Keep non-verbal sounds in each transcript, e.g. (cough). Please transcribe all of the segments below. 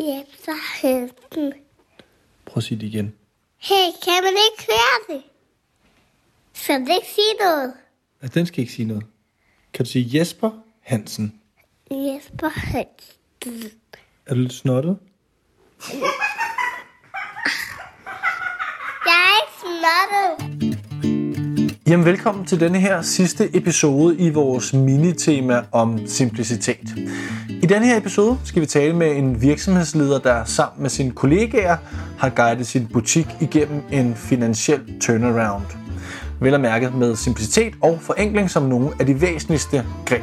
Jesper Hansen. Prøv at sige det igen. Hey, kan man ikke høre det? Så det ikke sige noget. Altså, den skal ikke sige noget. Kan du sige Jesper Hansen? Jesper Hansen. Er du lidt snottet? Jeg er ikke snottet. Jamen velkommen til denne her sidste episode i vores minitema om simplicitet. I denne her episode skal vi tale med en virksomhedsleder, der sammen med sine kollegaer har guidet sin butik igennem en finansiel turnaround. Vel at mærke med simplicitet og forenkling som nogle af de væsentligste greb.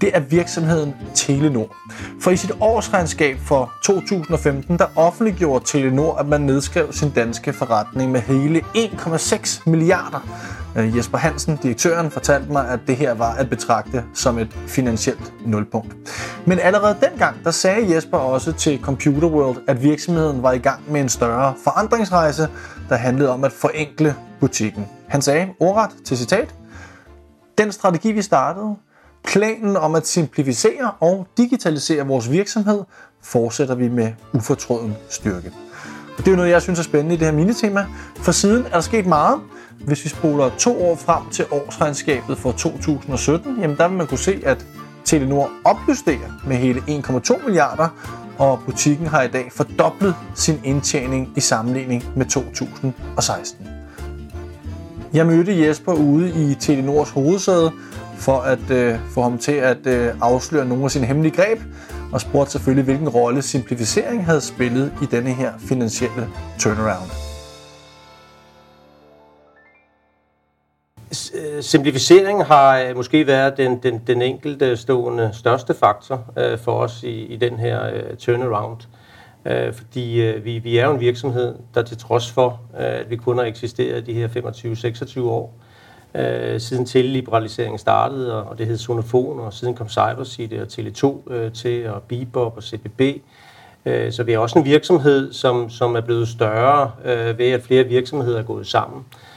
Det er virksomheden Telenor. For i sit årsregnskab for 2015, der offentliggjorde Telenor, at man nedskrev sin danske forretning med hele 1,6 milliarder. Øh, Jesper Hansen, direktøren, fortalte mig, at det her var at betragte som et finansielt nulpunkt. Men allerede dengang, der sagde Jesper også til Computer World, at virksomheden var i gang med en større forandringsrejse, der handlede om at forenkle butikken. Han sagde ordret til citat, den strategi, vi startede, planen om at simplificere og digitalisere vores virksomhed, fortsætter vi med ufortrøden styrke. Og det er jo noget, jeg synes er spændende i det her minitema, for siden er der sket meget. Hvis vi spoler to år frem til årsregnskabet for 2017, jamen der vil man kunne se, at Telenor opjusterer med hele 1,2 milliarder, og butikken har i dag fordoblet sin indtjening i sammenligning med 2016. Jeg mødte Jesper ude i Telenors hovedsæde for at øh, få ham til at øh, afsløre nogle af sine hemmelige greb, og spurgte selvfølgelig, hvilken rolle simplificering havde spillet i denne her finansielle turnaround. Øh, simplificering har øh, måske været den, den, den enkelte stående største faktor øh, for os i, i den her øh, turnaround. Øh, Øh, fordi øh, vi, vi er jo en virksomhed, der til trods for, øh, at vi kun har eksisteret de her 25-26 år, øh, siden teleliberaliseringen startede, og, og det hed Sonofon, og siden kom CyberCity og Tele2 øh, til, og Bebop og CBB. Øh, så vi er også en virksomhed, som, som er blevet større øh, ved, at flere virksomheder er gået sammen. Øh,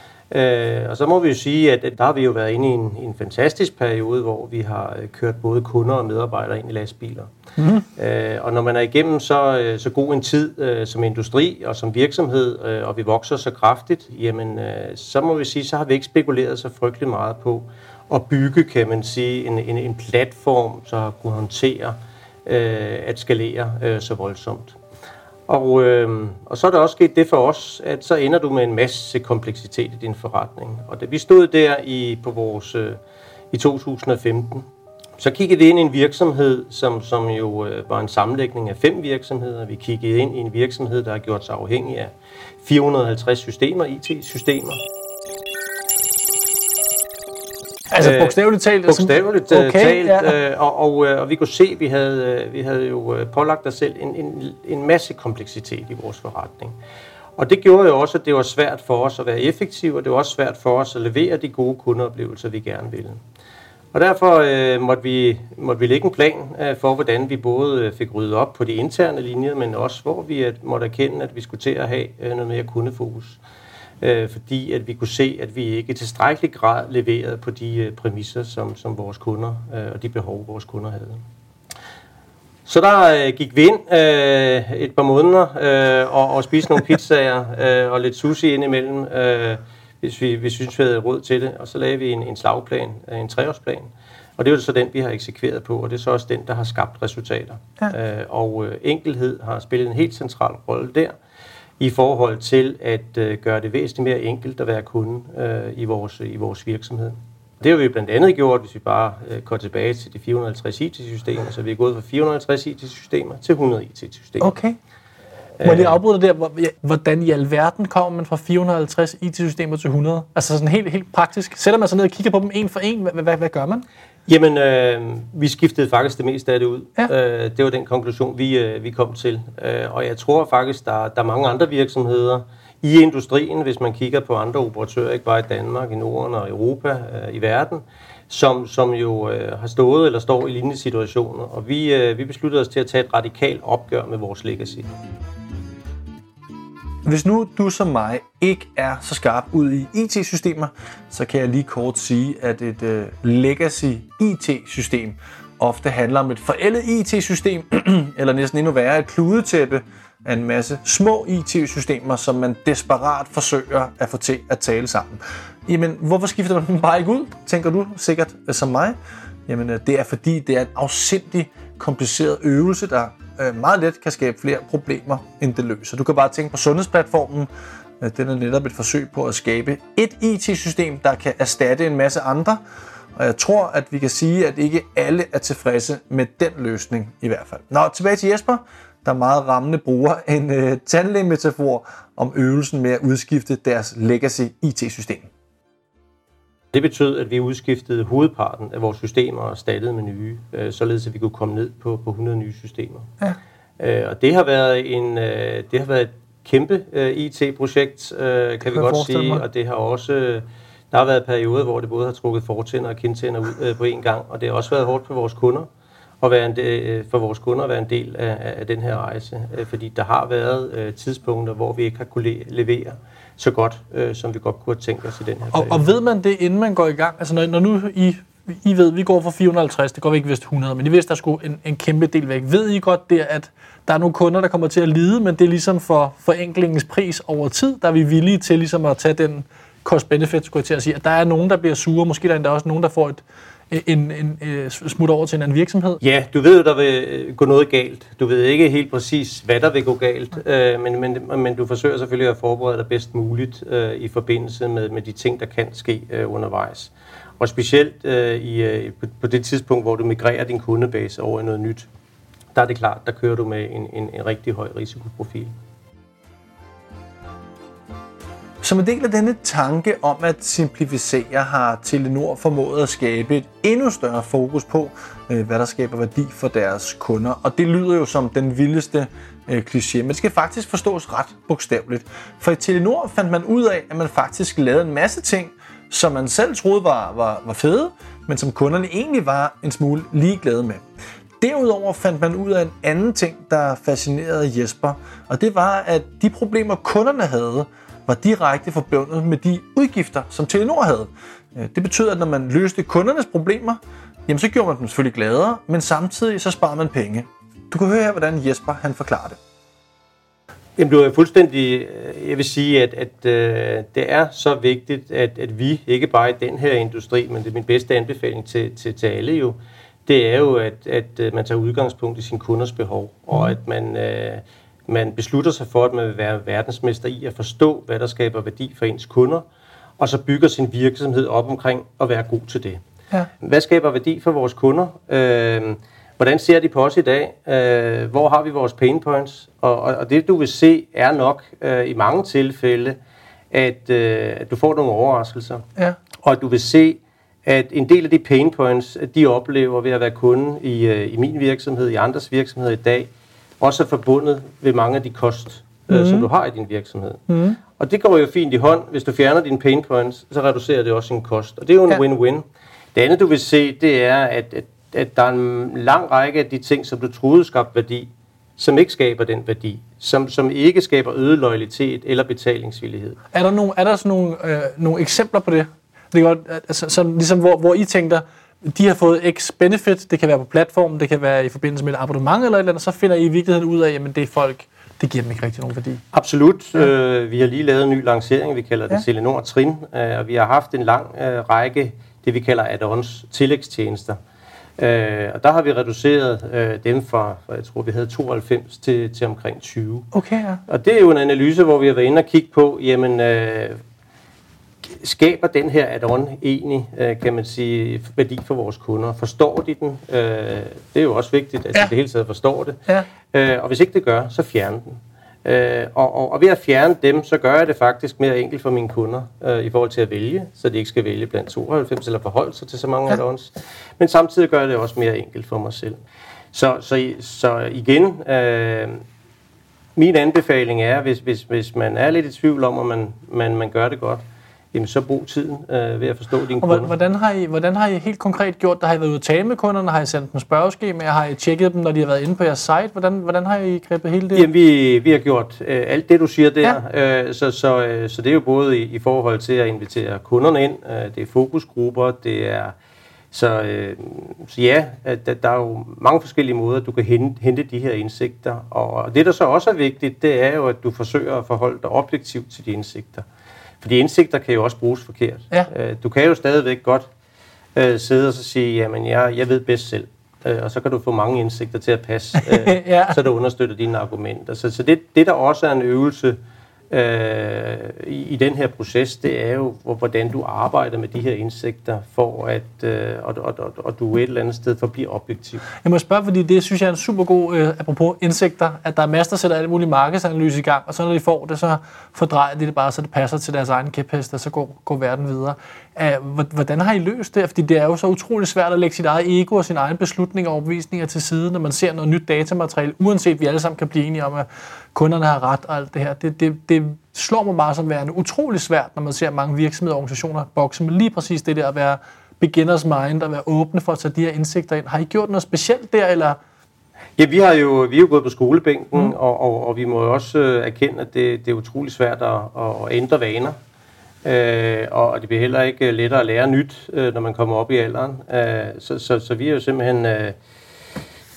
og så må vi jo sige, at, at der har vi jo været inde i en, en fantastisk periode, hvor vi har øh, kørt både kunder og medarbejdere ind i lastbiler. Mm-hmm. Øh, og når man er igennem så, øh, så god en tid øh, som industri og som virksomhed, øh, og vi vokser så kraftigt, jamen øh, så må vi sige, så har vi ikke spekuleret så frygtelig meget på at bygge, kan man sige, en, en, en platform, så har kunne håndtere øh, at skalere øh, så voldsomt. Og, øh, og så er der også sket det for os, at så ender du med en masse kompleksitet i din forretning. Og da vi stod der i, på vores, øh, i 2015, så kiggede vi ind i en virksomhed, som, som jo øh, var en sammenlægning af fem virksomheder. Vi kiggede ind i en virksomhed, der har gjort sig afhængig af 450 systemer, IT-systemer. Altså bogstaveligt talt? Bogstaveligt okay, talt, ja. øh, og, og, og vi kunne se, at vi havde, vi havde jo pålagt os selv en, en, en masse kompleksitet i vores forretning. Og det gjorde jo også, at det var svært for os at være effektive, og det var også svært for os at levere de gode kundeoplevelser, vi gerne ville. Og derfor øh, måtte, vi, måtte vi lægge en plan øh, for, hvordan vi både fik ryddet op på de interne linjer, men også hvor vi at, måtte erkende, at vi skulle til at have øh, noget mere kundefokus. Øh, fordi at vi kunne se, at vi ikke i tilstrækkelig grad leverede på de øh, præmisser, som, som vores kunder øh, og de behov, vores kunder havde. Så der øh, gik vi ind øh, et par måneder øh, og, og spiste nogle pizzaer øh, og lidt sushi indimellem. Øh, hvis vi, hvis vi synes, vi havde råd til det. Og så lavede vi en, en slagplan, øh, en treårsplan. Og det er jo så den, vi har eksekveret på, og det er så også den, der har skabt resultater. Ja. Øh, og øh, enkelhed har spillet en helt central rolle der, i forhold til at øh, gøre det væsentligt mere enkelt at være kunde øh, i, vores, i vores virksomhed. Det har vi blandt andet gjort, hvis vi bare øh, går tilbage til de 450 IT-systemer, så vi er gået fra 450 IT-systemer til 100 IT-systemer. Okay. Må jeg lige afbryde der? Hvordan i alverden kommer man fra 450 IT-systemer til 100? Altså sådan helt, helt praktisk. Sætter man sig ned og kigger på dem en for en? Hvad, hvad, hvad gør man? Jamen, øh, vi skiftede faktisk det meste af det ud. Ja. Øh, det var den konklusion, vi, øh, vi kom til. Øh, og jeg tror faktisk, der, der er mange andre virksomheder i industrien, hvis man kigger på andre operatører, ikke bare i Danmark, i Norden og Europa, øh, i verden, som, som jo øh, har stået eller står i lignende situationer. Og vi, øh, vi besluttede os til at tage et radikalt opgør med vores legacy. Hvis nu du som mig ikke er så skarp ud i IT-systemer, så kan jeg lige kort sige, at et øh, legacy IT-system ofte handler om et forældet IT-system, (clears throat) eller næsten endnu værre et kludetæppe af en masse små IT-systemer, som man desperat forsøger at få til at tale sammen. Jamen, hvorfor skifter man dem (laughs) bare ikke ud, tænker du sikkert øh, som mig? Jamen, øh, det er fordi, det er en afsindig kompliceret øvelse, der øh, meget let kan skabe flere problemer, end det løser. Du kan bare tænke på sundhedsplatformen. Øh, den er netop et forsøg på at skabe et IT-system, der kan erstatte en masse andre, og jeg tror, at vi kan sige, at ikke alle er tilfredse med den løsning i hvert fald. Nå, tilbage til Jesper, der meget rammende bruger en øh, tandlægemetafor om øvelsen med at udskifte deres legacy IT-system. Det betød, at vi udskiftede hovedparten af vores systemer og startede med nye, øh, således at vi kunne komme ned på, på 100 nye systemer. Ja. Øh, og det har været en, øh, det har været et kæmpe øh, IT-projekt, øh, kan vi godt sige, mig. og det har også øh, der har været perioder, hvor det både har trukket fortænder og kindtænder ud øh, på én gang, og det har også været hårdt for vores kunder at være en del, øh, for vores kunder at være en del af, af den her rejse, øh, fordi der har været øh, tidspunkter, hvor vi ikke har kunne levere så godt, øh, som vi godt kunne have tænkt os i den her og, og ved man det, inden man går i gang? Altså når, når nu I, I ved, vi går for 450, det går vi ikke vist 100, men I vidste, der skulle en, en kæmpe del væk. Ved I godt det, at der er nogle kunder, der kommer til at lide, men det er ligesom for forenklingens pris over tid, der er vi villige til ligesom at tage den cost-benefit, skulle jeg til at sige. At der er nogen, der bliver sure, måske der er endda også nogen, der får et, en, en, en øh, smut over til en anden virksomhed? Ja, du ved, der vil øh, gå noget galt. Du ved ikke helt præcis, hvad der vil gå galt, øh, men, men, men du forsøger selvfølgelig at forberede dig bedst muligt øh, i forbindelse med, med de ting, der kan ske øh, undervejs. Og specielt øh, i, øh, på, på det tidspunkt, hvor du migrerer din kundebase over i noget nyt, der er det klart, der kører du med en, en, en rigtig høj risikoprofil. Som en del af denne tanke om at simplificere, har Telenor formået at skabe et endnu større fokus på, øh, hvad der skaber værdi for deres kunder. Og det lyder jo som den vildeste øh, kliché, men det skal faktisk forstås ret bogstaveligt. For i Telenor fandt man ud af, at man faktisk lavede en masse ting, som man selv troede var, var, var fede, men som kunderne egentlig var en smule ligeglade med. Derudover fandt man ud af en anden ting, der fascinerede Jesper, og det var, at de problemer kunderne havde, var direkte forbundet med de udgifter, som Telenor havde. Øh, det betød, at når man løste kundernes problemer, jamen så gjorde man dem selvfølgelig gladere, men samtidig så sparede man penge. Du kan høre her, hvordan Jesper han forklarer det. Jamen, du er fuldstændig, øh, jeg vil sige, at, at uh, det er så vigtigt, at, at vi, ikke bare i den her industri, men det er min bedste anbefaling til, til, til alle jo, det er jo, at, at man tager udgangspunkt i sin kunders behov, og mm. at man, uh, man beslutter sig for, at man vil være verdensmester i at forstå, hvad der skaber værdi for ens kunder, og så bygger sin virksomhed op omkring at være god til det. Ja. Hvad skaber værdi for vores kunder? Øh, hvordan ser de på os i dag? Øh, hvor har vi vores pain points? Og, og, og det du vil se er nok øh, i mange tilfælde, at, øh, at du får nogle overraskelser. Ja. Og at du vil se, at en del af de pain points, de oplever ved at være kunde i, øh, i min virksomhed, i andres virksomheder i dag, også er forbundet ved mange af de kost, mm. øh, som mhm. du har i din virksomhed. Mm. Og det går jo fint i hånd. Hvis du fjerner dine pain points, så reducerer det også sin kost. Og det er jo en ja. win-win. Det andet, du vil se, det er, at, at, at der er en lang række af de ting, som du troede skabte værdi, som ikke skaber den værdi, som, som ikke skaber øget loyalitet eller betalingsvillighed. Er der, nogle, er der sådan nogle, øh, nogle eksempler på det? Det er godt, altså, som, ligesom hvor, hvor I tænker, de har fået x benefit, det kan være på platformen, det kan være i forbindelse med et abonnement eller et eller andet, så finder I i virkeligheden ud af, at det er folk, det giver dem ikke rigtig nogen værdi. Absolut. Ja. Øh, vi har lige lavet en ny lancering, vi kalder det ja. Telenor Trin, øh, og vi har haft en lang øh, række, det vi kalder add-ons, tillægstjenester. Øh, og der har vi reduceret øh, dem fra, fra, jeg tror vi havde 92 til, til omkring 20. Okay, ja. Og det er jo en analyse, hvor vi har været inde og kigge på, jamen, øh, skaber den her add-on egentlig, øh, kan man sige, værdi for vores kunder? Forstår de den? Øh, det er jo også vigtigt, at ja. de det hele taget forstår det. Ja. Øh, og hvis ikke det gør, så fjern den. Øh, og, og, og ved at fjerne dem, så gør jeg det faktisk mere enkelt for mine kunder øh, i forhold til at vælge, så de ikke skal vælge blandt 92 eller forholde sig til så mange ja. add-ons. Men samtidig gør jeg det også mere enkelt for mig selv. Så, så, så igen, øh, min anbefaling er, hvis, hvis, hvis man er lidt i tvivl om, at man, man, man gør det godt, jamen så brug tiden øh, ved at forstå dine kunder. Og hvordan har, I, hvordan har I helt konkret gjort det? Har I været ude at tale med kunderne? Har I sendt dem spørgeskemaer? Har I tjekket dem, når de har været inde på jeres site? Hvordan, hvordan har I grebet hele det? Jamen, vi, vi har gjort øh, alt det, du siger der. Ja. Øh, så, så, øh, så det er jo både i, i forhold til at invitere kunderne ind, øh, det er fokusgrupper, det er Så, øh, så ja, at, der er jo mange forskellige måder, du kan hente, hente de her indsigter. Og det, der så også er vigtigt, det er jo, at du forsøger at forholde dig objektivt til de indsigter. Fordi indsigter kan jo også bruges forkert. Ja. Øh, du kan jo stadigvæk godt øh, sidde og så sige, jamen jeg, jeg ved bedst selv. Øh, og så kan du få mange indsigter til at passe, øh, (laughs) Ja. så det understøtter dine argumenter. Så, så det, det, der også er en øvelse øh, i, i den her proces, det er jo, hvor- hvordan du arbejder med de her indsigter, for at øh, og, og, og, og du et eller andet sted forbliver objektiv. Jeg må spørge, fordi det synes jeg er en super god, øh, apropos indsigter, at der er masser, der sætter alle mulige markedsanalyse i gang, og så når de får det, så fordrejer de det bare, så det passer til deres egen kæphest, og så går, går verden videre. Øh, Æh, hvordan har I løst det? Fordi det er jo så utrolig svært at lægge sit eget ego og sin egen beslutning og overbevisninger til side, når man ser noget nyt datamateriale, uanset vi alle sammen kan blive enige om, at kunderne har ret og alt det her. Det, det, det slår mig bare som værende utrolig svært, når man ser mange virksomheder og organisationer bokse med lige præcis det der at være beginners mind og være åbne for at tage de her indsigter ind. Har I gjort noget specielt der, eller Ja, vi har jo, vi er jo gået på skolebænken, mm. og, og, og vi må jo også øh, erkende, at det, det er utrolig svært at, at ændre vaner. Øh, og det bliver heller ikke lettere at lære nyt, øh, når man kommer op i alderen. Øh, så, så, så vi er jo simpelthen... Øh,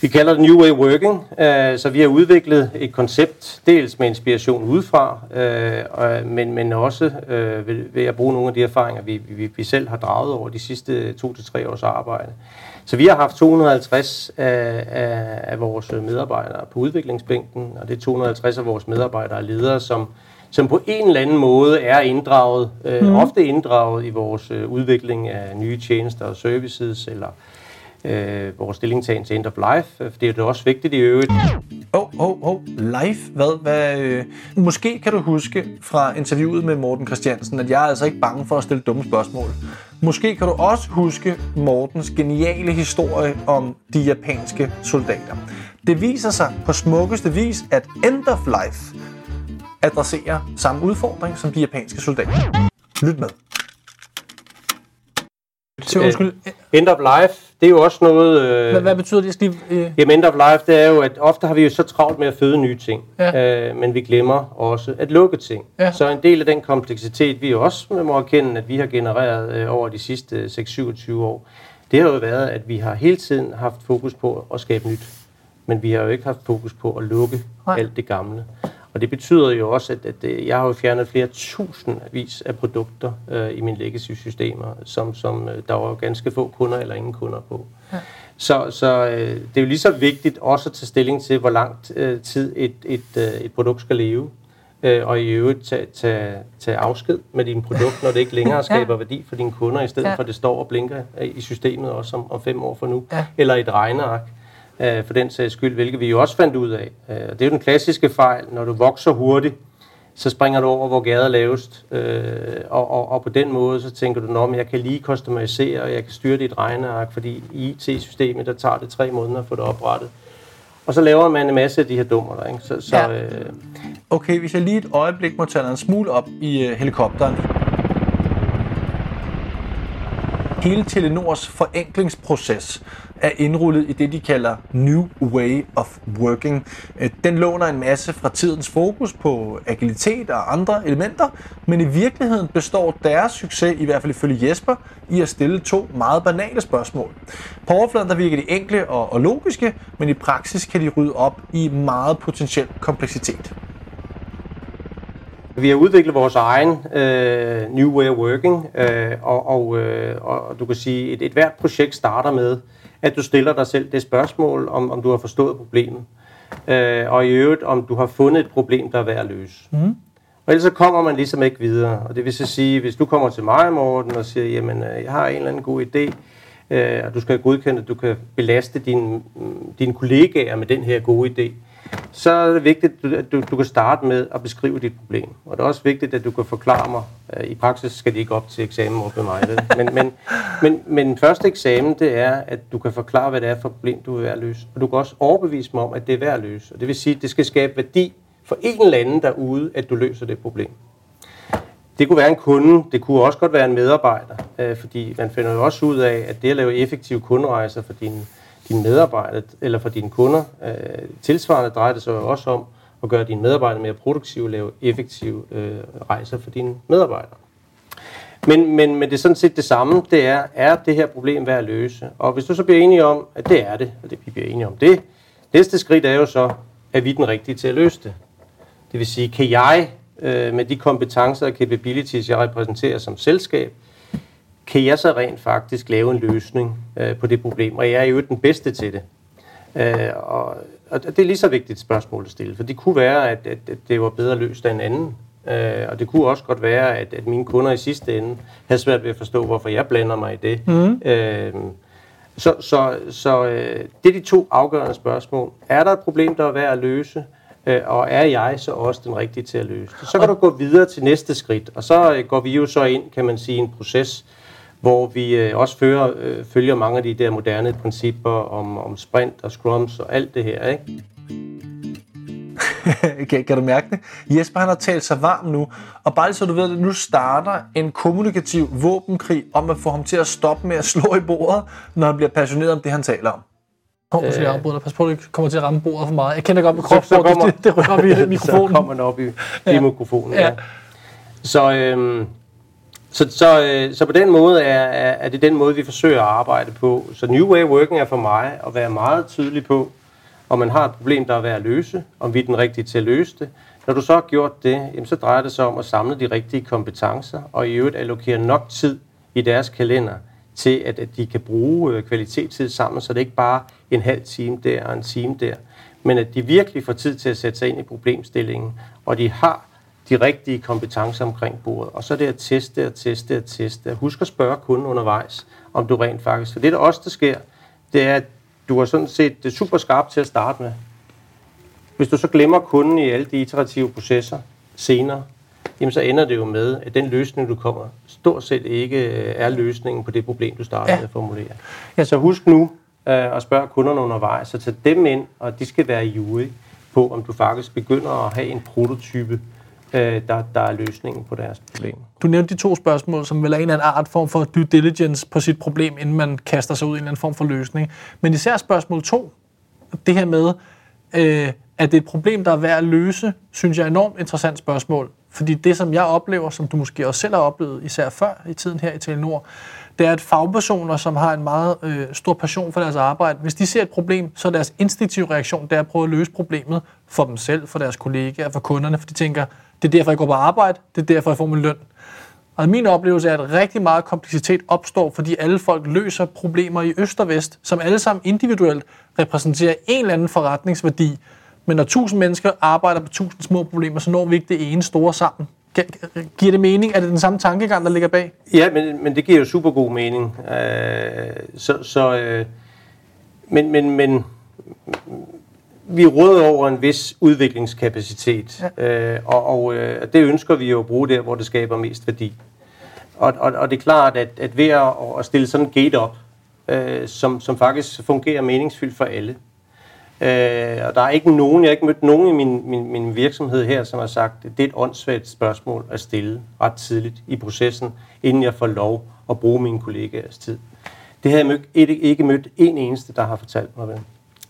vi kalder det New Way Working, øh, så vi har udviklet et koncept, dels med inspiration udefra, øh, og, men, men også øh, ved, ved at bruge nogle af de erfaringer, vi, vi, vi selv har draget over de sidste to til tre års arbejde. Så vi har haft 250 af, af, af vores medarbejdere på udviklingsbænken, og det er 250 af vores medarbejdere og ledere, som, som på en eller anden måde er inddraget, øh, mm. ofte inddraget i vores øh, udvikling af nye tjenester og services, eller øh, vores stillingtagen til end of life, øh, for det er også vigtigt i øvrigt. Åh, oh, oh, oh. live? Hvad? Hvad øh? Måske kan du huske fra interviewet med Morten Christiansen, at jeg er altså ikke bange for at stille dumme spørgsmål. Måske kan du også huske Mortens geniale historie om de japanske soldater. Det viser sig på smukkeste vis, at End of Life adresserer samme udfordring som de japanske soldater. Lyt med. Så undskyld, End of life, det er jo også noget... Øh, hvad, hvad betyder det? Skal lige, øh, Jamen, end of life, det er jo, at ofte har vi jo så travlt med at føde nye ting, Ja. øh, men vi glemmer også at lukke ting. Ja. Så en del af den kompleksitet, vi også må erkende, at vi har genereret øh, over de sidste 6-27 år, det har jo været, at vi har hele tiden haft fokus på at skabe nyt. Men vi har jo ikke haft fokus på at lukke. Nej. alt det gamle. Og det betyder jo også, at, at øh, jeg har jo fjernet flere tusindvis af produkter øh, i mine legacy-systemer, som, som øh, der var ganske få kunder eller ingen kunder på. Ja. Så, så øh, det er jo lige så vigtigt også at tage stilling til, hvor lang øh, tid et, et, øh, et produkt skal leve. Øh, og i øvrigt tage, tage, tage afsked med din produkt, når det ikke længere (laughs) skaber værdi for dine kunder, i stedet Ja. ja. for at det står og blinker øh, i systemet også om, om fem år fra nu. Ja. Eller i et regneark øh, for den sags skyld, hvilket vi jo også fandt ud af. Øh, det er jo den klassiske fejl, når du vokser hurtigt, så springer du over, hvor gader er lavest, øh, og, og, og på den måde, så tænker du, at jeg kan lige customisere, og jeg kan styre dit regneark, fordi i IT-systemet, der tager det tre måneder at få det oprettet. Og så laver man en masse af de her dummer ikke? Så, så, Ja. øh, Okay, hvis jeg lige et øjeblik må tage en smule op i øh, helikopteren. Hele Telenors forenklingsproces er indrullet i det, de kalder New Way of Working. Øh, den låner en masse fra tidens fokus på agilitet og andre elementer, men i virkeligheden består deres succes, i hvert fald ifølge Jesper, i at stille to meget banale spørgsmål. På overfladen der virker de enkle og, og logiske, men i praksis kan de rydde op i meget potentiel kompleksitet. Vi har udviklet vores egen øh, New Way of Working, øh, og, og, øh, og du kan sige, et, et hvert projekt starter med, at du stiller dig selv det spørgsmål, om, om du har forstået problemet, øh, og i øvrigt, om du har fundet et problem, der er værd at løse. Mm. Og ellers så kommer man ligesom ikke videre, og det vil så sige, hvis du kommer til mig, Morten, og siger, jamen, øh, jeg har en eller anden god idé, øh, og du skal godkende, at du kan belaste dine, dine kollegaer med den her gode idé, så er det vigtigt, at du, du kan starte med at beskrive dit problem. Og det er også vigtigt, at du kan forklare mig. Øh, I praksis skal de ikke op til eksamen over med mig. Vel? Men, men, men, men første eksamen, det er, at du kan forklare, hvad det er for et problem, du vil være at løse. Og du kan også overbevise mig om, at det er værd at løse. Og det vil sige, at det skal skabe værdi for en eller anden derude, at du løser det problem. Det kunne være en kunde, det kunne også godt være en medarbejder, øh, fordi man finder jo også ud af, at det at lave effektive kunderejser for dine, dine medarbejdere eller for dine kunder, øh, tilsvarende drejer det sig også om at gøre dine medarbejdere mere produktive og lave effektive øh, rejser for dine medarbejdere. Men, men, men det er sådan set det samme, det er, er det her problem værd at løse? Og hvis du så bliver enige om, at det er det, og det vi bliver enige om det, næste skridt er jo så, er vi den rigtige til at løse det? Det vil sige, kan jeg øh, med de kompetencer og capabilities, jeg repræsenterer som selskab, kan jeg så rent faktisk lave en løsning øh, på det problem? Og jeg er jo den bedste til det. Øh, og, og det er lige så vigtigt et spørgsmål at stille, for det kunne være, at, at, at det var bedre løst af en anden. Øh, og det kunne også godt være, at, at mine kunder i sidste ende havde svært ved at forstå, hvorfor jeg blander mig i det. Mm. Øh, så så, så øh, det er de to afgørende spørgsmål. Er der et problem, der er værd at løse? Øh, og er jeg så også den rigtige til at løse det? Så kan du gå videre til næste skridt, og så øh, går vi jo så ind, kan man sige, en proces, hvor vi øh, også fører, øh, følger mange af de der moderne principper om, om sprint og scrums og alt det her, ikke? (laughs) kan, kan du mærke det? Jesper han har talt sig varm nu, og bare så du ved det, nu starter en kommunikativ våbenkrig om at få ham til at stoppe med at slå i bordet, når han bliver passioneret om det, han taler om. Kom, øh, jeg afbryder Pas på, at du ikke kommer til at ramme bordet for meget. Jeg kender godt med kropsbordet, det, det, det rører vi i (laughs) mikrofonen. Så kommer den op i, ja. i mikrofonen, ja. ja. Så, øhm, så, så, øh, så på den måde er, er, er det den måde, vi forsøger at arbejde på. Så New Way Working er for mig at være meget tydelig på, om man har et problem, der er værd at løse, om vi er den rigtige til at løse det. Når du så har gjort det, jamen, så drejer det sig om at samle de rigtige kompetencer, og i øvrigt allokere nok tid i deres kalender til, at, at de kan bruge øh, kvalitetstid sammen, så det ikke bare en halv time der og en time der, men at de virkelig får tid til at sætte sig ind i problemstillingen, og de har de rigtige kompetencer omkring bordet. Og så er det at teste og teste og teste. Husk at spørge kunden undervejs, om du rent faktisk... For det, der også der sker, det er, at du er sådan set super skarpt til at starte med. Hvis du så glemmer kunden i alle de iterative processer senere, jamen så ender det jo med, at den løsning, du kommer, stort set ikke øh, er løsningen på det problem, du starter ja. med at formulere. Ja. Så husk nu øh, at spørge kunderne undervejs, og tage dem ind, og de skal være i på, om du faktisk begynder at have en prototype, øh, der, der er løsningen på deres problem. Du nævnte de to spørgsmål, som vel er en eller anden art form for due diligence på sit problem, inden man kaster sig ud i en eller anden form for løsning. Men især spørgsmål to, det her med, øh, at det er et problem, der er værd at løse, synes jeg er et enormt interessant spørgsmål. Fordi det, som jeg oplever, som du måske også selv har oplevet, især før i tiden her i Telenor, det er, at fagpersoner, som har en meget øh, stor passion for deres arbejde, hvis de ser et problem, så er deres instinktive reaktion, det er at prøve at løse problemet for dem selv, for deres kollegaer, for kunderne, for de tænker, det er derfor, jeg går på arbejde, det er derfor, jeg får min løn. Og min oplevelse er, at rigtig meget kompleksitet opstår, fordi alle folk løser problemer i øst og vest, som alle sammen individuelt repræsenterer en eller anden forretningsværdi, men når tusind mennesker arbejder på tusind små problemer, så når vi ikke det ene store sammen. Giver det mening? Er det den samme tankegang, der ligger bag? Ja, men, men det giver jo super god mening. Øh, så, så, øh, men, men, men vi råder over en vis udviklingskapacitet, ja. øh, og, og øh, det ønsker vi jo at bruge der, hvor det skaber mest værdi. Og, og, og det er klart, at, at ved at, at stille sådan en gate op, øh, som, som faktisk fungerer meningsfyldt for alle, Øh, og der er ikke nogen, jeg har ikke mødt nogen i min, min, min virksomhed her, som har sagt, at det er et åndssvagt spørgsmål at stille ret tidligt i processen, inden jeg får lov at bruge mine kollegaers tid. Det har jeg mød, ikke, ikke mødt en eneste, der har fortalt mig det.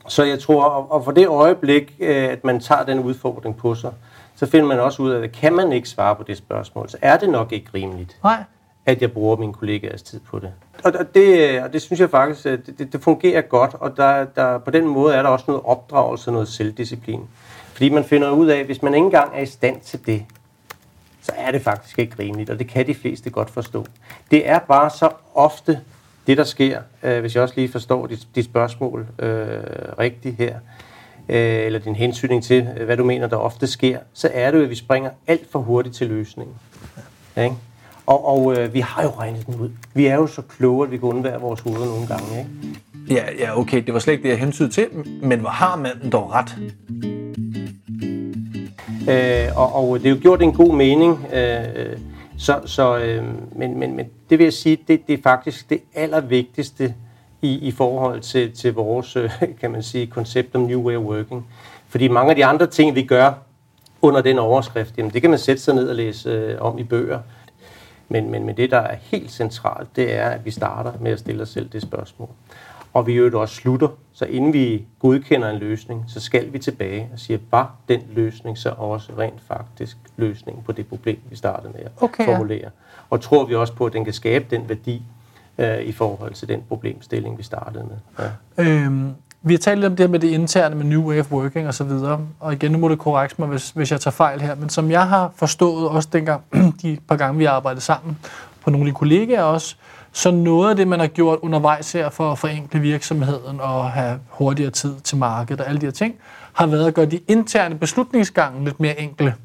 Så jeg tror, og for det øjeblik, øh, at man tager den udfordring på sig, så finder man også ud af, at kan man ikke svare på det spørgsmål, så er det nok ikke rimeligt. Nej at jeg bruger min kollegaers tid på det. Og det, og det synes jeg faktisk, det, det, det fungerer godt, og der, der, på den måde er der også noget opdragelse, noget selvdisciplin. Fordi man finder ud af, at hvis man ikke engang er i stand til det, så er det faktisk ikke rimeligt, og det kan de fleste godt forstå. Det er bare så ofte det, der sker, øh, hvis jeg også lige forstår dit, dit spørgsmål øh, rigtigt her, øh, eller din hensynning til, hvad du mener, der ofte sker, så er det jo, at vi springer alt for hurtigt til løsningen. Ja, ikke? Og, og øh, vi har jo regnet den ud. Vi er jo så kloge, at vi kan undvære vores hoveder nogle gange. Ikke? Ja, ja, okay, det var slet ikke det, jeg hensyn til, men hvor har manden dog ret? Øh, og, og det er jo gjort en god mening, øh, så, så, øh, men, men, men det vil jeg sige, det, det er faktisk det allervigtigste i, i forhold til, til vores, øh, (laughs) kan man sige, koncept om New Way of Working. Fordi mange af de andre ting, vi gør under den overskrift, jamen, det kan man sætte sig ned og læse øh, om i bøger. Men, men, men det, der er helt centralt, det er, at vi starter med at stille os selv det spørgsmål. og vi øvrigt også slutter. Så inden vi godkender en løsning, så skal vi tilbage og sige, var den løsning så også rent faktisk løsning på det problem, vi startede med at Okay, ja. formulere. Og tror vi også på, at den kan skabe den værdi øh, i forhold til den problemstilling, vi startede med. Ja. Øhm, vi har talt lidt om det her med det interne, med New Way of Working osv., og igen, nu må det korrekte mig, hvis, hvis jeg tager fejl her, men som jeg har forstået, også dengang, (clears throat) de par gange, vi har arbejdet sammen, på nogle af de kollegaer også, så noget af det, man har gjort undervejs her for at forenkle virksomheden og have hurtigere tid til markedet og alle de her ting, har været at gøre de interne beslutningsgange lidt mere enkle.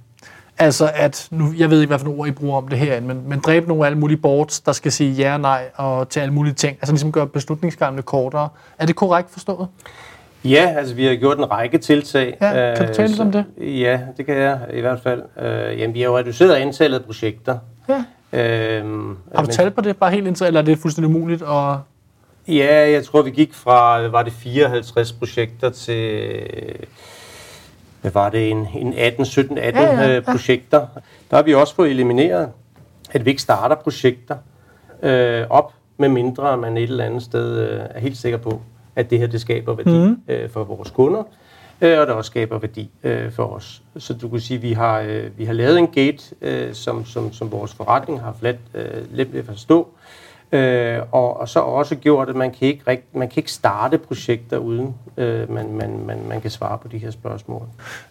Altså at, nu, jeg ved ikke, hvad for nogle ord I bruger om det herinde, men, men dræbe nogle af alle mulige boards, der skal sige ja og nej og til alle mulige ting. Altså ligesom gøre beslutningsgangene kortere. Er det korrekt forstået? Ja, altså vi har gjort en række tiltag. Ja, kan du tale lidt om det? Ja, det kan jeg i hvert fald. Øh, jamen, vi har jo reduceret antallet af projekter. Ja. Øhm, Har du men- tal på det bare helt indtil, eller er det fuldstændig umuligt? Og, Ja, jeg tror, vi gik fra, var det 54 projekter til, hvad var det, en, en 18, 17, 18 Ja, ja, øh, projekter. Der har vi også fået elimineret, at vi ikke starter projekter øh, op, med mindre man et eller andet sted øh, er helt sikker på, at det her det skaber værdi mm. øh, for vores kunder, øh, og det også skaber værdi øh, for os. Så du kan sige, at vi har, øh, vi har lavet en gate, øh, som, som, som vores forretning har let, øh, let ved at forstå, Øh, Øh, og, og så også gjort, at man kan ikke, rigt, man kan ikke starte projekter uden øh, man, man, man, man kan svare på de her spørgsmål.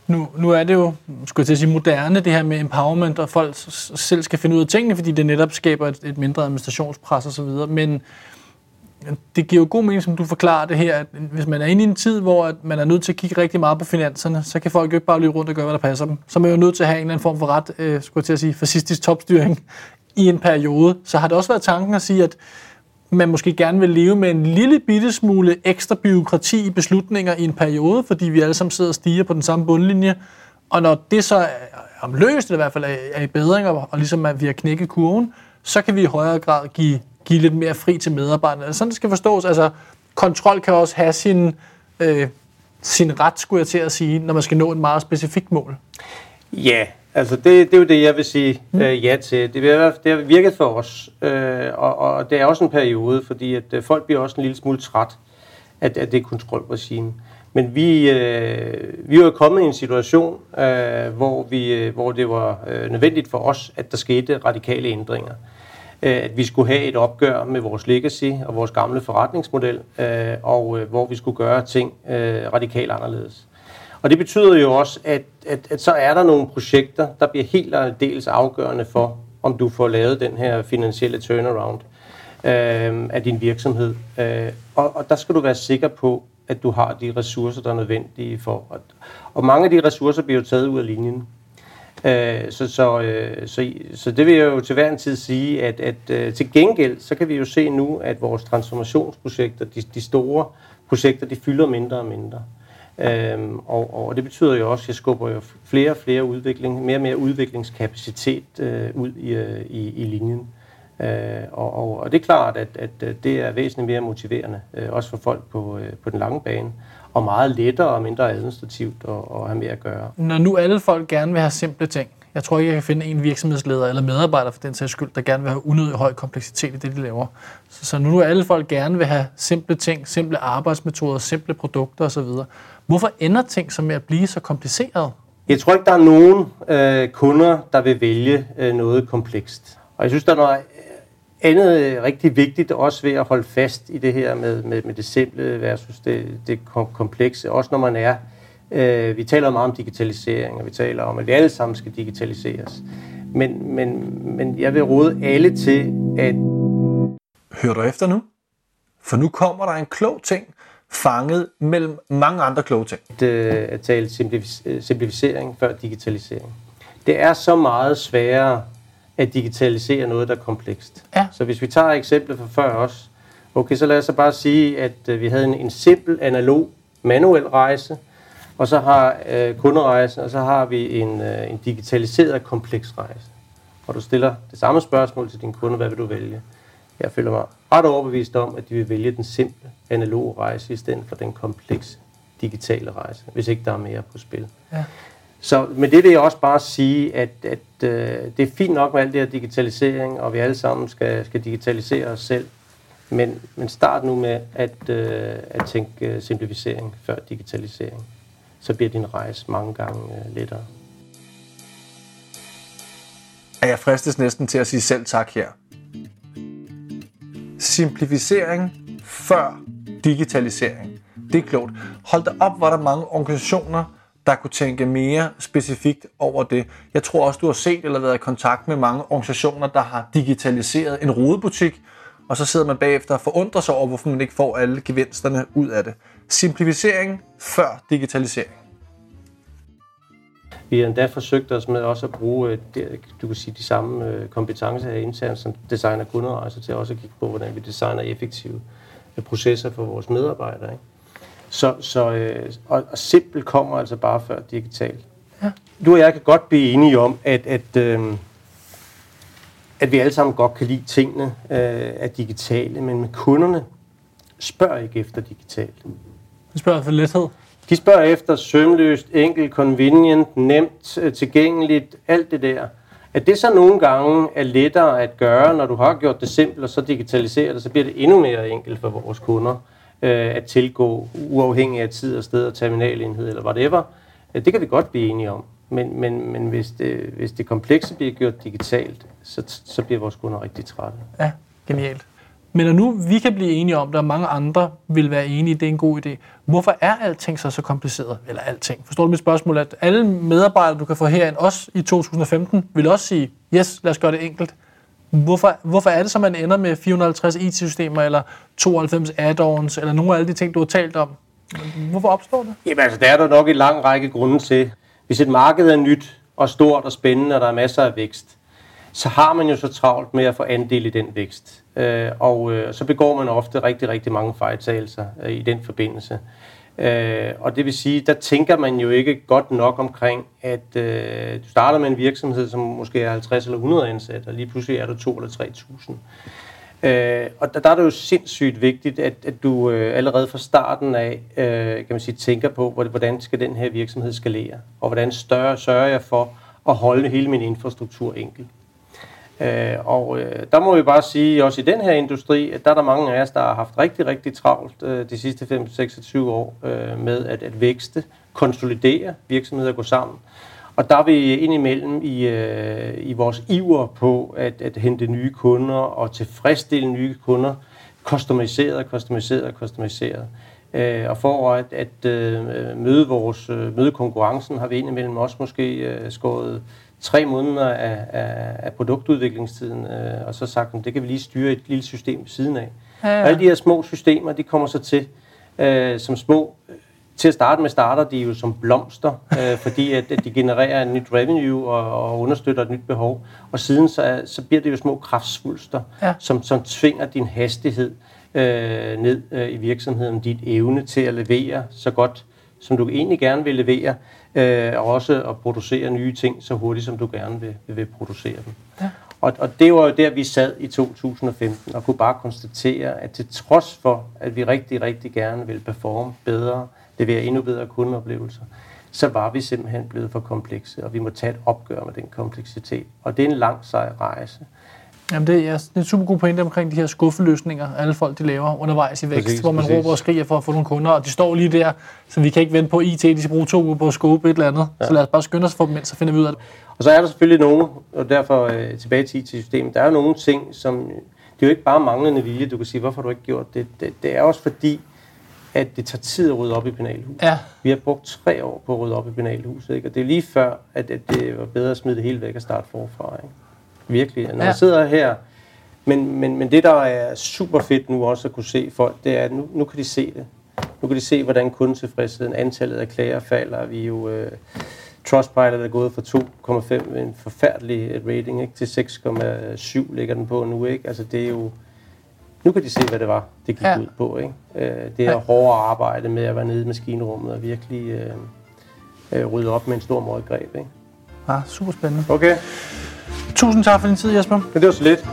nu, nu er det jo, skulle jeg til at sige, moderne, det her med empowerment, og folk selv skal finde ud af tingene, fordi det netop skaber et, et mindre administrationspres osv., men det giver jo god mening, som du forklarer det her, at hvis man er inde i en tid, hvor at man er nødt til at kigge rigtig meget på finanserne, så kan folk jo ikke bare løbe rundt og gøre, hvad der passer dem. Så er man jo nødt til at have en eller anden form for ret, øh, skulle jeg til at sige, fascistisk topstyring i en periode. Så har det også været tanken at sige, at man måske gerne vil leve med en lille bitte smule ekstra byråkrati i beslutninger i en periode, fordi vi alle sammen sidder og stiger på den samme bundlinje. Og når det så er om løst, eller i hvert fald er, i bedring, og, og ligesom at vi har knækket kurven, så kan vi i højere grad give, give lidt mere fri til medarbejderne. Altså, sådan det skal forstås. Altså, kontrol kan også have sin, øh, sin ret, skulle jeg til at sige, når man skal nå et meget specifikt mål. Ja, altså det, det er jo det, jeg vil sige øh, ja til. Det, vil, det har virket for os, øh, og, og det er også en periode, fordi at øh, folk bliver også en lille smule træt af, af det kontrolregime. Men vi, øh, vi er jo kommet i en situation, øh, hvor, vi, øh, hvor det var øh, nødvendigt for os, at der skete radikale ændringer. Øh, at vi skulle have et opgør med vores legacy og vores gamle forretningsmodel, øh, og øh, hvor vi skulle gøre ting øh, radikalt anderledes. Og det betyder jo også, at, at, at så er der nogle projekter, der bliver helt og dels afgørende for, om du får lavet den her finansielle turnaround øh, af din virksomhed. Øh, og, og der skal du være sikker på, at du har de ressourcer, der er nødvendige for. At, og mange af de ressourcer bliver jo taget ud af linjen. Øh, så, så, øh, så, så det vil jeg jo til hver en tid sige, at, at øh, til gengæld, så kan vi jo se nu, at vores transformationsprojekter, de, de store projekter, de fylder mindre og mindre. Øhm, og, og det betyder jo også, at jeg skubber jo flere og flere udvikling, mere og mere udviklingskapacitet øh, ud i, øh, i, i linjen. Øh, og, og, og det er klart, at, at det er væsentligt mere motiverende, øh, også for folk på, øh, på den lange bane, og meget lettere og mindre administrativt at, at have med at gøre. Når nu alle folk gerne vil have simple ting, jeg tror ikke, jeg kan finde en virksomhedsleder eller medarbejder for den sags skyld, der gerne vil have unødig høj kompleksitet i det, de laver. Så, så nu er alle folk gerne vil have simple ting, simple arbejdsmetoder, simple produkter osv. Hvorfor ender ting så med at blive så kompliceret? Jeg tror ikke, der er nogen øh, kunder, der vil vælge øh, noget komplekst. Og jeg synes, der er noget øh, andet øh, rigtig vigtigt også ved at holde fast i det her med, med, med det simple versus det, det komplekse. Også når man er... Øh, vi taler meget om digitalisering, og vi taler om, at vi alle sammen skal digitaliseres. Men, men, men jeg vil råde alle til, at Hør du efter nu? For nu kommer der en klog ting, fanget mellem mange andre kloge ting. at, øh, at tale simplific- øh, simplificering før digitalisering. Det er så meget sværere at digitalisere noget, der er komplekst. Ja. Så hvis vi tager eksemplet fra før også, okay, så lad os så bare sige, at øh, vi havde en, en simpel, analog, manuel rejse, og så har øh, kunderejsen, og så har vi en, øh, en digitaliseret, kompleks rejse. Og du stiller det samme spørgsmål til din kunde, hvad vil du vælge? Jeg føler mig ret overbevist om, at de vil vælge den simple, analoge rejse, i stedet for den komplekse digitale rejse, hvis ikke der er mere på spil. Ja. Så med det vil jeg også bare sige, at, at øh, det er fint nok med alt det her digitalisering, og vi alle sammen skal, skal digitalisere os selv. Men, men start nu med at, øh, at tænke øh, simplificering før digitalisering. Så bliver din rejse mange gange øh, lettere. Er jeg fristes næsten til at sige selv tak her. Simplificering før digitalisering. Det er klogt. Hold da op, var der mange organisationer, der kunne tænke mere specifikt over det. Jeg tror også, du har set eller været i kontakt med mange organisationer, der har digitaliseret en rodebutik, og så sidder man bagefter og forundrer sig over, hvorfor man ikke får alle gevinsterne ud af det. Simplificering før digitalisering. Vi har endda forsøgt os med også at bruge du kan sige, de samme kompetencer her internt som designer kunderejser til også at kigge på, hvordan vi designer effektive processer for vores medarbejdere. Ikke? Så, så øh, og, og simpelt kommer altså bare før digitalt. Ja. Du og jeg kan godt blive enige om, at, at, øh, at vi alle sammen godt kan lide tingene øh, er digitale, men med kunderne spørger ikke efter digitalt. De spørger for lethed. De spørger efter sømløst, enkelt, convenient, nemt, øh, tilgængeligt, alt det der. At det så nogle gange er lettere at gøre, når du har gjort det simpelt og så digitaliseret det, så bliver det endnu mere enkelt for vores kunder øh, at tilgå, uafhængig af tid og sted og terminalenhed eller whatever. Øh, det kan vi godt blive enige om. Men, men, men hvis, det, hvis det komplekse bliver gjort digitalt, så, så bliver vores kunder rigtig trætte. Ja, genialt. Men når nu vi kan blive enige om det, og mange andre vil være enige, det er en god idé, hvorfor er alting så så kompliceret? Eller alting? Forstår du mit spørgsmål? At alle medarbejdere, du kan få herind, også i 2015, vil også sige, yes, lad os gøre det enkelt. Hvorfor, hvorfor er det så, man ender med 450 IT-systemer, eller 92 add-ons, eller nogle af alle de ting, du har talt om? Hvorfor opstår det? Jamen altså, der er der nok en lang række grunde til. Hvis et marked er nyt og stort og spændende, og der er masser af vækst, så har man jo så travlt med at få andel i den vækst. Øh, og øh, så begår man ofte rigtig, rigtig mange fejltagelser øh, i den forbindelse. Øh, og det vil sige, der tænker man jo ikke godt nok omkring, at øh, du starter med en virksomhed, som måske er 50 eller 100 ansatte, og lige pludselig er du 2 eller 3.000. Øh, og der, der er det jo sindssygt vigtigt, at, at du øh, allerede fra starten af øh, kan man sige, tænker på, hvordan skal den her virksomhed skalere, og hvordan større sørger jeg for at holde hele min infrastruktur enkel. Øh, og øh, der må vi bare sige, også i den her industri, at der er der mange af os, der har haft rigtig, rigtig travlt øh, de sidste 5-26 år øh, med at, at vækste, konsolidere virksomheder og gå sammen. Og der er vi indimellem i, øh, i vores iver på at, at hente nye kunder og tilfredsstille nye kunder, customiseret, customiseret, customiseret. Øh, og for at, at øh, møde vores øh, møde konkurrencen, har vi indimellem også måske øh, skåret tre måneder af, af, af produktudviklingstiden, øh, og så sagt, at det kan vi lige styre et lille system ved siden af. Ja, ja. Og alle de her små systemer, de kommer så til øh, som små. Til at starte med starter de jo som blomster, øh, fordi at, at de genererer et nyt revenue og, og understøtter et nyt behov. Og siden så, så bliver det jo små kraftsvulster, ja. som, som tvinger din hastighed øh, ned øh, i virksomheden, dit evne til at levere så godt, som du egentlig gerne vil levere, øh, og også at producere nye ting så hurtigt, som du gerne vil, vil producere dem. Ja. Og, og det var jo der, vi sad i 2015 og kunne bare konstatere, at til trods for, at vi rigtig, rigtig gerne ville performe bedre, levere endnu bedre kundeoplevelser, så var vi simpelthen blevet for komplekse, og vi må tage et opgør med den kompleksitet. Og det er en lang sej rejse. Jamen det, er, det er en super god pointe omkring de her skuffeløsninger, alle folk de laver undervejs i vækst, præcis, hvor man præcis. råber og skriger for at få nogle kunder, og de står lige der, så vi kan ikke vente på IT, de skal bruge to uger på at skubbe et eller andet. Ja. Så lad os bare skynde os for dem ind, så finder vi ud af det. Og så er der selvfølgelig nogle, og derfor øh, tilbage til IT-systemet, der er jo nogle ting, som, det er jo ikke bare manglende vilje, du kan sige, hvorfor har du ikke gjort det? Det, det er også fordi, at det tager tid at rydde op i penalhuset. Ja. Vi har brugt tre år på at rydde op i penalhuset, ikke? og det er lige før, at, at det var bedre at smide det hele væk og starte forfra. Ikke? Virkelig. Når ja. jeg sidder her, men, men, men det, der er super fedt nu også at kunne se folk, det er, at nu, nu kan de se det. Nu kan de se, hvordan kundetilfredsheden, antallet af klager falder. Vi er jo... Øh, Trustpilot er gået fra 2,5, en forfærdelig rating, ikke, til 6,7 ligger den på nu. Ikke? Altså, det er jo, nu kan de se, hvad det var, det gik ja. ud på. Ikke? Øh, det er ja. hårdere arbejde med at være nede i maskinrummet og virkelig øh, øh, rydde op med en stor målgreb. Ikke? Ja, super spændende. Okay. Tusind tak for din tid, Jesper. Men det var så lidt.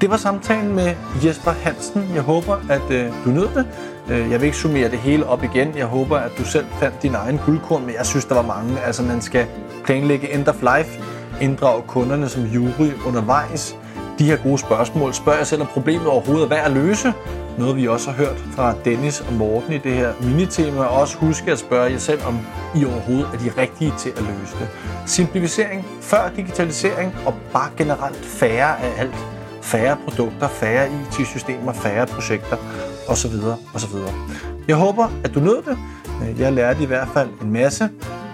Det var samtalen med Jesper Hansen. Jeg håber, at øh, du nød det. Øh, jeg vil ikke summere det hele op igen. Jeg håber, at du selv fandt din egen guldkorn, men jeg synes, der var mange. Altså, man skal planlægge end of life, inddrage kunderne som jury undervejs, de her gode spørgsmål. Spørg jer selv, om problemet overhovedet er værd at løse. Noget vi også har hørt fra Dennis og Morten i det her minitema. Og også husk at spørge jer selv, om I overhovedet er de rigtige til at løse det. Simplificering før digitalisering og bare generelt færre af alt. Færre produkter, færre IT-systemer, færre projekter osv. osv. Jeg håber, at du nød det. Jeg lærte i hvert fald en masse.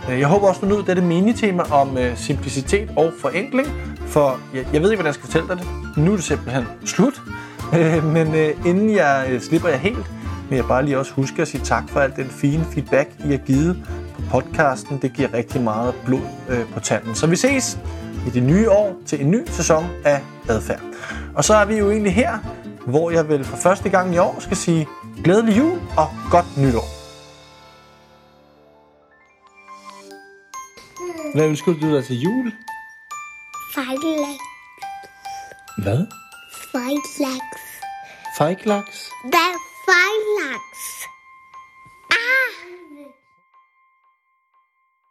Jeg håber også, du nød dette minitema om øh, simplicitet og forenkling, for jeg, jeg ved ikke, hvordan jeg skal fortælle dig det. Nu er det simpelthen slut. (laughs) Øh, men øh, inden jeg øh, slipper jer helt, vil jeg bare lige også huske at sige tak for al den fine feedback, I har givet på podcasten. Det giver rigtig meget blod øh, på tanden. Så vi ses i det nye år til en ny sæson af Adfærd. Og så er vi jo egentlig her, hvor jeg vel for første gang i år skal sige glædelig jul og godt nytår. Hvad ønsker du dig til jul? Fejlaks. Hvad? Fejlaks. Fejklaks? Hvad er fejlaks?